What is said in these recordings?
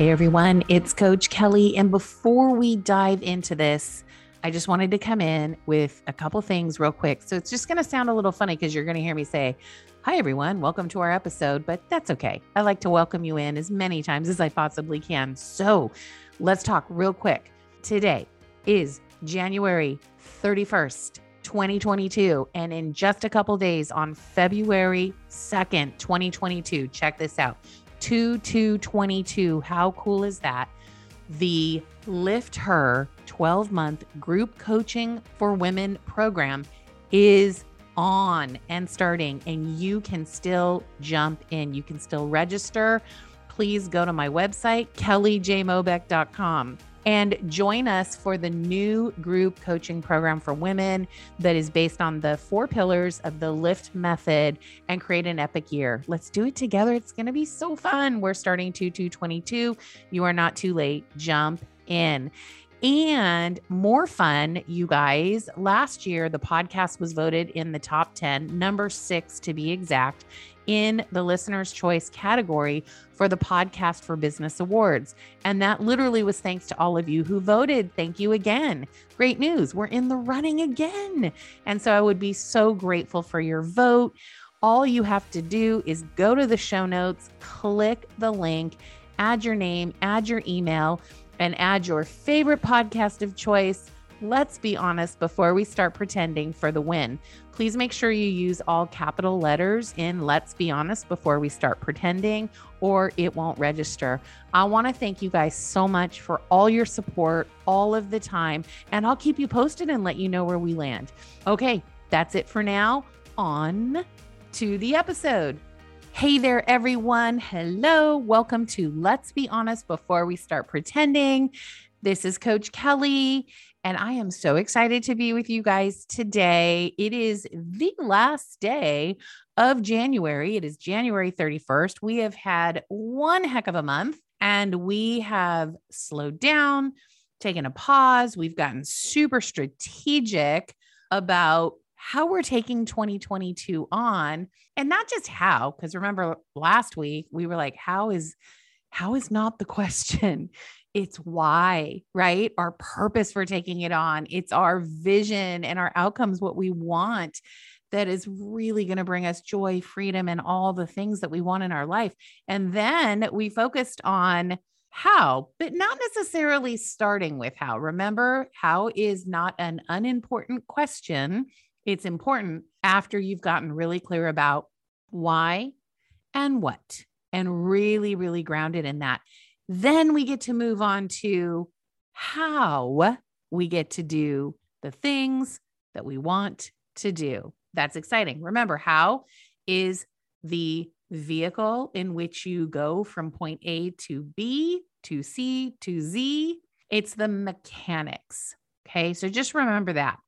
Hey everyone, it's Coach Kelly. And before we dive into this, I just wanted to come in with a couple things real quick. So it's just going to sound a little funny because you're going to hear me say, Hi everyone, welcome to our episode, but that's okay. I like to welcome you in as many times as I possibly can. So let's talk real quick. Today is January 31st. 2022 and in just a couple days on February 2nd 2022 check this out 2222. How cool is that? The Lift Her 12 month group coaching for women program is on and starting, and you can still jump in. You can still register. Please go to my website, kellyjmobeck.com and join us for the new group coaching program for women that is based on the four pillars of the lift method and create an epic year. Let's do it together. It's going to be so fun. We're starting 2222. You are not too late. Jump in. And more fun, you guys. Last year, the podcast was voted in the top 10, number six to be exact, in the listener's choice category for the Podcast for Business Awards. And that literally was thanks to all of you who voted. Thank you again. Great news. We're in the running again. And so I would be so grateful for your vote. All you have to do is go to the show notes, click the link, add your name, add your email and add your favorite podcast of choice. Let's be honest before we start pretending for the win. Please make sure you use all capital letters in Let's Be Honest before we start pretending, or it won't register. I want to thank you guys so much for all your support all of the time, and I'll keep you posted and let you know where we land. Okay, that's it for now. On to the episode. Hey there, everyone. Hello. Welcome to Let's Be Honest Before We Start Pretending. This is Coach Kelly, and I am so excited to be with you guys today. It is the last day of January. It is January 31st. We have had one heck of a month, and we have slowed down, taken a pause. We've gotten super strategic about how we're taking 2022 on and not just how because remember last week we were like how is how is not the question it's why right our purpose for taking it on it's our vision and our outcomes what we want that is really going to bring us joy freedom and all the things that we want in our life and then we focused on how, but not necessarily starting with how. Remember, how is not an unimportant question. It's important after you've gotten really clear about why and what, and really, really grounded in that. Then we get to move on to how we get to do the things that we want to do. That's exciting. Remember, how is the vehicle in which you go from point A to B to C to Z. It's the mechanics. Okay. So just remember that.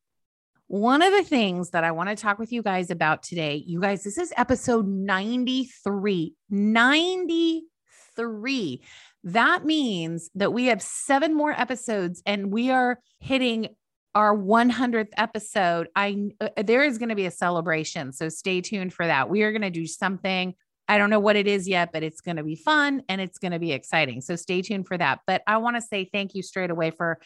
One of the things that I want to talk with you guys about today, you guys, this is episode 93. 93. That means that we have seven more episodes and we are hitting our 100th episode. I uh, there is going to be a celebration, so stay tuned for that. We are going to do something I don't know what it is yet, but it's going to be fun and it's going to be exciting. So stay tuned for that. But I want to say thank you straight away for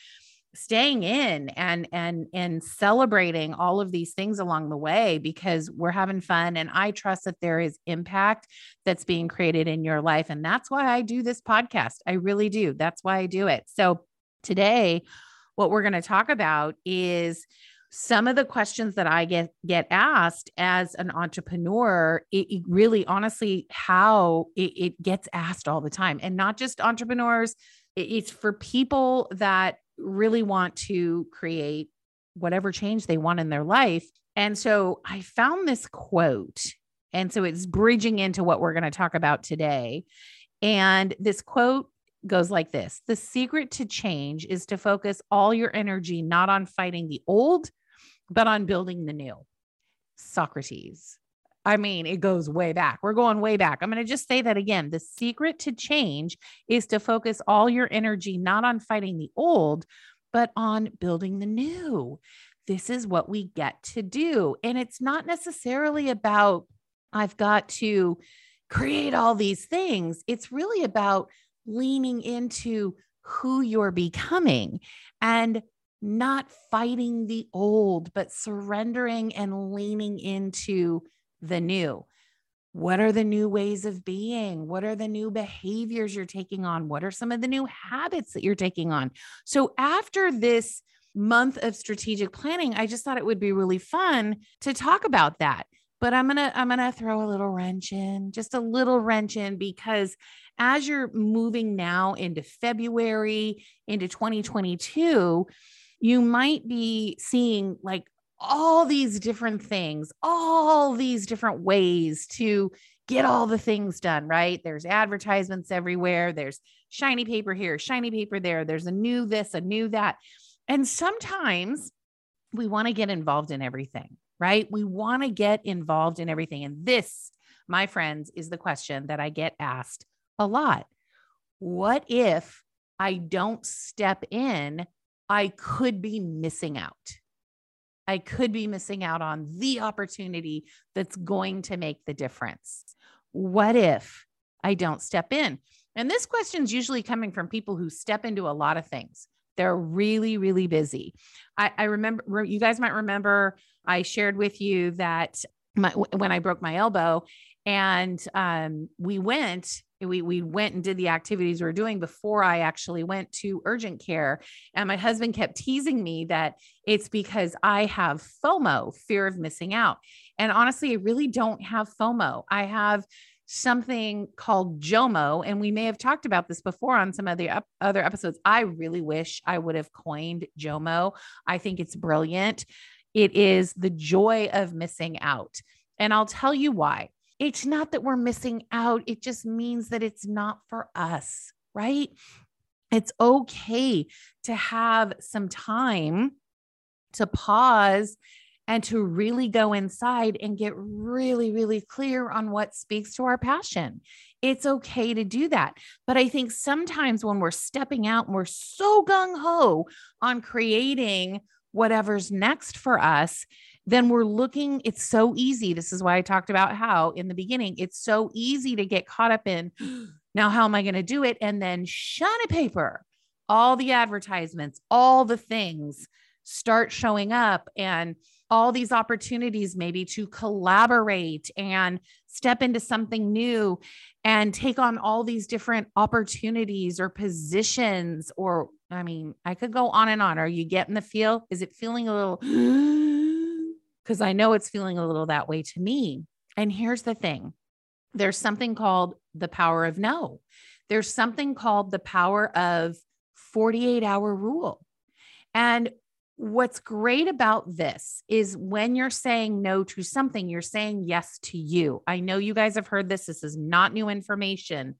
staying in and and and celebrating all of these things along the way because we're having fun and I trust that there is impact that's being created in your life and that's why I do this podcast. I really do. That's why I do it. So today what we're going to talk about is some of the questions that I get get asked as an entrepreneur, it, it really honestly how it, it, gets asked all the time, and not just entrepreneurs. It, it's for people that really want to create whatever change they want in their life. And so I found this quote, and so it's bridging into what we're going to talk about today. And this quote goes like this The secret to change is to focus all your energy not on fighting the old, but on building the new. Socrates. I mean, it goes way back. We're going way back. I'm going to just say that again. The secret to change is to focus all your energy not on fighting the old, but on building the new. This is what we get to do. And it's not necessarily about, I've got to create all these things. It's really about leaning into who you're becoming and not fighting the old, but surrendering and leaning into the new. What are the new ways of being? What are the new behaviors you're taking on? What are some of the new habits that you're taking on? So, after this month of strategic planning, I just thought it would be really fun to talk about that. But I'm going to I'm going to throw a little wrench in, just a little wrench in because as you're moving now into February, into 2022, you might be seeing like all these different things, all these different ways to get all the things done, right? There's advertisements everywhere. There's shiny paper here, shiny paper there. There's a new this, a new that. And sometimes we want to get involved in everything, right? We want to get involved in everything. And this, my friends, is the question that I get asked a lot. What if I don't step in? I could be missing out. I could be missing out on the opportunity that's going to make the difference. What if I don't step in? And this question is usually coming from people who step into a lot of things. They're really, really busy. I, I remember, you guys might remember, I shared with you that my, when I broke my elbow and um, we went we we went and did the activities we are doing before I actually went to urgent care. And my husband kept teasing me that it's because I have FOMO, fear of missing out. And honestly, I really don't have FOMO. I have something called JOMO, and we may have talked about this before on some of the other episodes. I really wish I would have coined JOMO. I think it's brilliant. It is the joy of missing out. And I'll tell you why it's not that we're missing out, it just means that it's not for us, right? It's okay to have some time to pause and to really go inside and get really, really clear on what speaks to our passion. It's okay to do that. But I think sometimes when we're stepping out and we're so gung ho on creating whatever's next for us, then we're looking, it's so easy. This is why I talked about how in the beginning, it's so easy to get caught up in now, how am I going to do it? And then shiny paper, all the advertisements, all the things start showing up and all these opportunities maybe to collaborate and step into something new and take on all these different opportunities or positions or i mean i could go on and on are you getting the feel is it feeling a little because I know it's feeling a little that way to me. And here's the thing there's something called the power of no, there's something called the power of 48 hour rule. And what's great about this is when you're saying no to something, you're saying yes to you. I know you guys have heard this. This is not new information.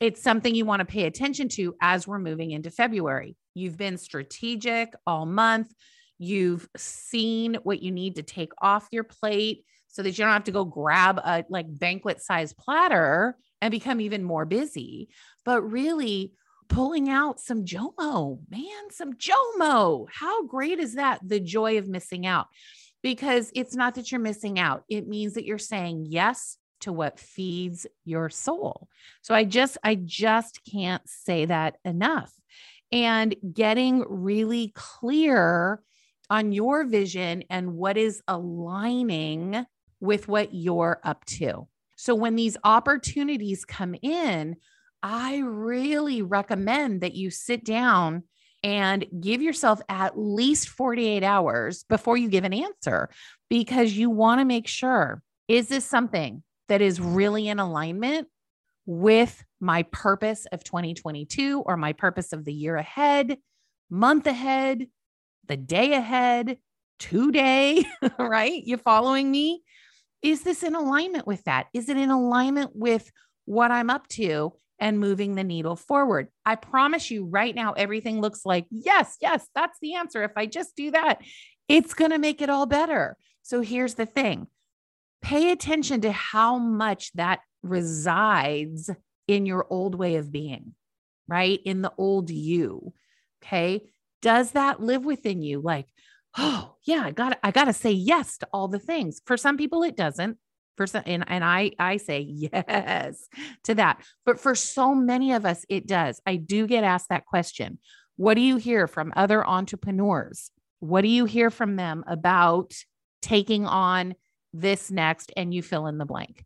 It's something you want to pay attention to as we're moving into February. You've been strategic all month. You've seen what you need to take off your plate so that you don't have to go grab a like banquet size platter and become even more busy. But really, pulling out some Jomo, man, some Jomo. How great is that? The joy of missing out. Because it's not that you're missing out, it means that you're saying yes to what feeds your soul. So I just I just can't say that enough. And getting really clear on your vision and what is aligning with what you're up to. So when these opportunities come in, I really recommend that you sit down and give yourself at least 48 hours before you give an answer because you want to make sure is this something that is really in alignment with my purpose of 2022 or my purpose of the year ahead, month ahead, the day ahead, today, right? You following me? Is this in alignment with that? Is it in alignment with what I'm up to and moving the needle forward? I promise you right now, everything looks like, yes, yes, that's the answer. If I just do that, it's going to make it all better. So here's the thing pay attention to how much that resides in your old way of being, right? In the old you. Okay. Does that live within you? Like, oh yeah, I got I got to say yes to all the things. For some people, it doesn't. For some, and, and I I say yes to that. But for so many of us, it does. I do get asked that question. What do you hear from other entrepreneurs? What do you hear from them about taking on this next? And you fill in the blank.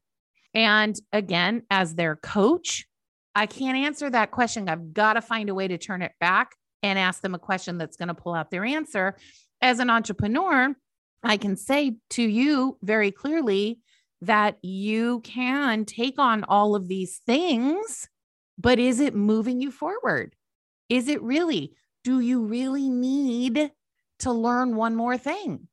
And again, as their coach, I can't answer that question. I've got to find a way to turn it back and ask them a question that's going to pull out their answer. As an entrepreneur, I can say to you very clearly that you can take on all of these things, but is it moving you forward? Is it really? Do you really need to learn one more thing?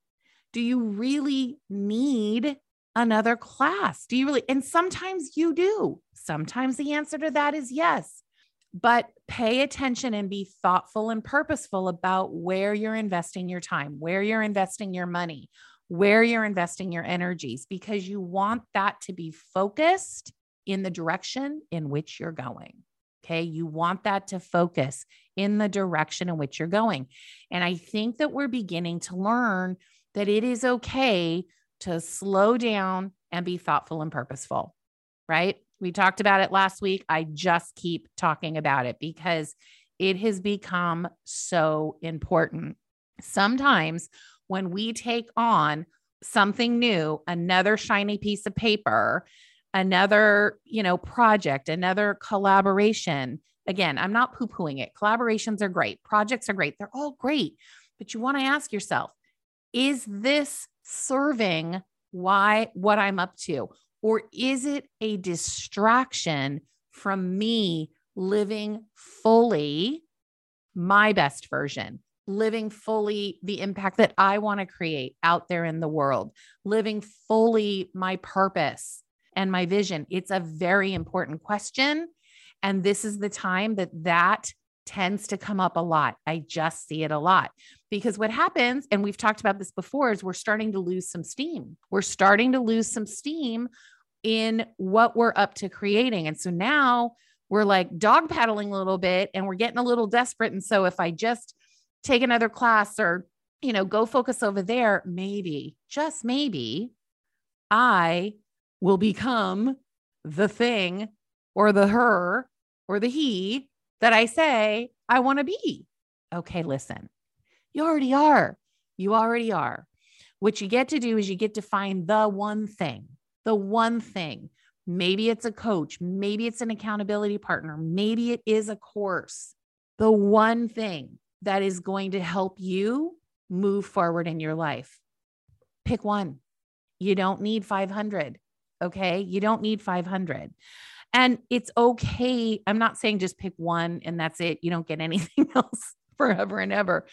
Do you really need another class? Do you really? And sometimes you do. Sometimes the answer to that is yes. But pay attention and be thoughtful and purposeful about where you're investing your time, where you're investing your money, where you're investing your energies, because you want that to be focused in the direction in which you're going. Okay. You want that to focus in the direction in which you're going. And I think that we're beginning to learn that it is okay to slow down and be thoughtful and purposeful, right? We talked about it last week. I just keep talking about it because it has become so important. Sometimes when we take on something new, another shiny piece of paper, another, you know, project, another collaboration. Again, I'm not poo-pooing it. Collaborations are great. Projects are great. They're all great. But you want to ask yourself, is this serving why what I'm up to? Or is it a distraction from me living fully my best version, living fully the impact that I want to create out there in the world, living fully my purpose and my vision? It's a very important question. And this is the time that that tends to come up a lot. I just see it a lot because what happens, and we've talked about this before, is we're starting to lose some steam. We're starting to lose some steam in what we're up to creating. And so now we're like dog paddling a little bit and we're getting a little desperate. And so if I just take another class or, you know, go focus over there, maybe, just maybe, I will become the thing or the her or the he that I say I want to be. Okay, listen, you already are. You already are. What you get to do is you get to find the one thing, the one thing. Maybe it's a coach, maybe it's an accountability partner, maybe it is a course. The one thing that is going to help you move forward in your life. Pick one. You don't need 500. Okay. You don't need 500. And it's okay. I'm not saying just pick one and that's it. You don't get anything else forever and ever.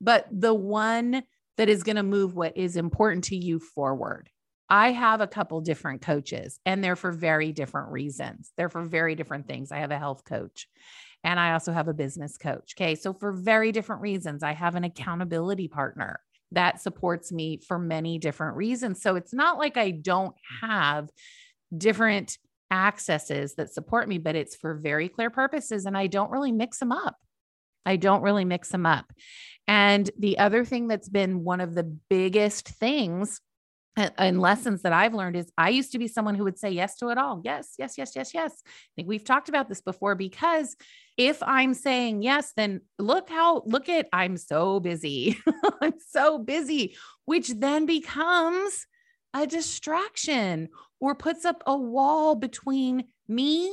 But the one that is going to move what is important to you forward. I have a couple different coaches and they're for very different reasons. They're for very different things. I have a health coach and I also have a business coach. Okay. So, for very different reasons, I have an accountability partner that supports me for many different reasons. So, it's not like I don't have different accesses that support me, but it's for very clear purposes. And I don't really mix them up. I don't really mix them up. And the other thing that's been one of the biggest things and lessons that I've learned is I used to be someone who would say yes to it all. Yes, yes, yes, yes, yes. I think we've talked about this before because if I'm saying yes, then look how, look at, I'm so busy. I'm so busy, which then becomes a distraction or puts up a wall between me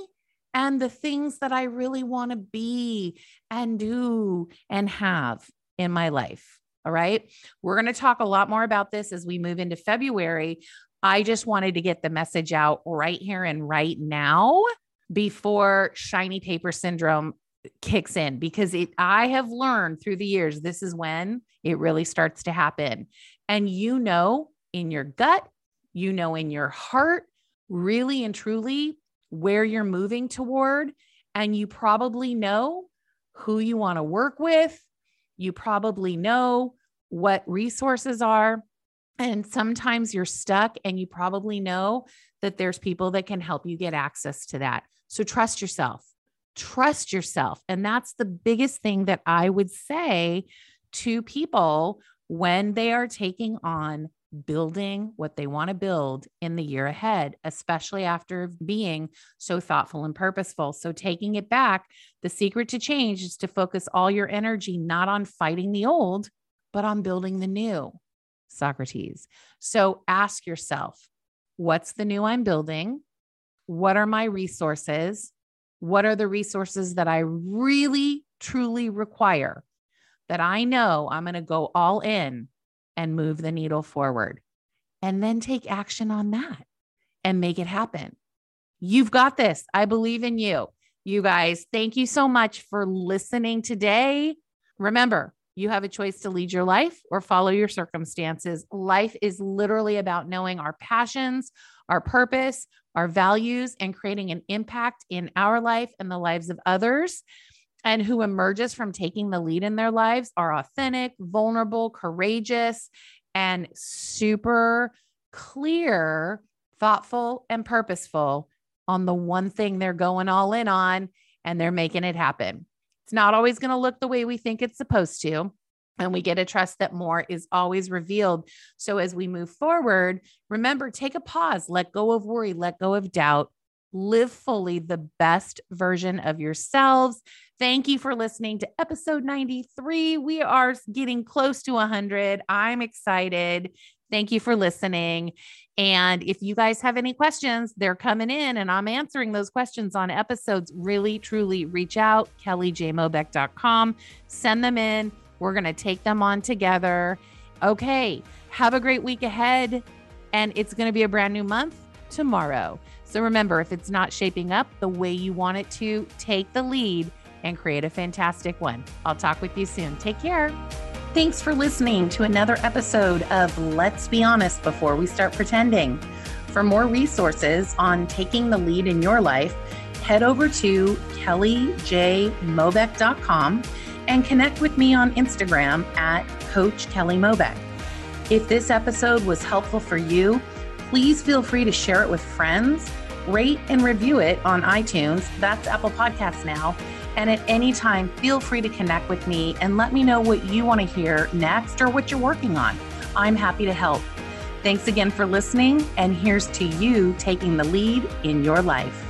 and the things that I really want to be and do and have in my life. All right. We're going to talk a lot more about this as we move into February. I just wanted to get the message out right here and right now before shiny paper syndrome kicks in because it I have learned through the years this is when it really starts to happen. And you know in your gut, you know in your heart, really and truly where you're moving toward and you probably know who you want to work with. You probably know what resources are. And sometimes you're stuck and you probably know that there's people that can help you get access to that. So trust yourself. Trust yourself. And that's the biggest thing that I would say to people when they are taking on building what they want to build in the year ahead, especially after being so thoughtful and purposeful. So, taking it back, the secret to change is to focus all your energy not on fighting the old, but on building the new. Socrates. So, ask yourself what's the new I'm building? What are my resources? What are the resources that I really, truly require that I know I'm going to go all in and move the needle forward? And then take action on that and make it happen. You've got this. I believe in you. You guys, thank you so much for listening today. Remember, you have a choice to lead your life or follow your circumstances. Life is literally about knowing our passions, our purpose, our values, and creating an impact in our life and the lives of others. And who emerges from taking the lead in their lives are authentic, vulnerable, courageous, and super clear, thoughtful, and purposeful on the one thing they're going all in on and they're making it happen. It's not always going to look the way we think it's supposed to. And we get to trust that more is always revealed. So as we move forward, remember, take a pause, let go of worry, let go of doubt, live fully the best version of yourselves. Thank you for listening to episode 93. We are getting close to 100. I'm excited. Thank you for listening. And if you guys have any questions, they're coming in and I'm answering those questions on episodes. Really, truly reach out, kellyjmobeck.com, send them in. We're going to take them on together. Okay. Have a great week ahead. And it's going to be a brand new month tomorrow. So remember, if it's not shaping up the way you want it to, take the lead and create a fantastic one. I'll talk with you soon. Take care. Thanks for listening to another episode of Let's Be Honest Before We Start Pretending. For more resources on taking the lead in your life, head over to kellyjmobeck.com and connect with me on Instagram at Coach Kelly Mobeck. If this episode was helpful for you, please feel free to share it with friends, rate and review it on iTunes. That's Apple Podcasts now and at any time, feel free to connect with me and let me know what you want to hear next or what you're working on. I'm happy to help. Thanks again for listening, and here's to you taking the lead in your life.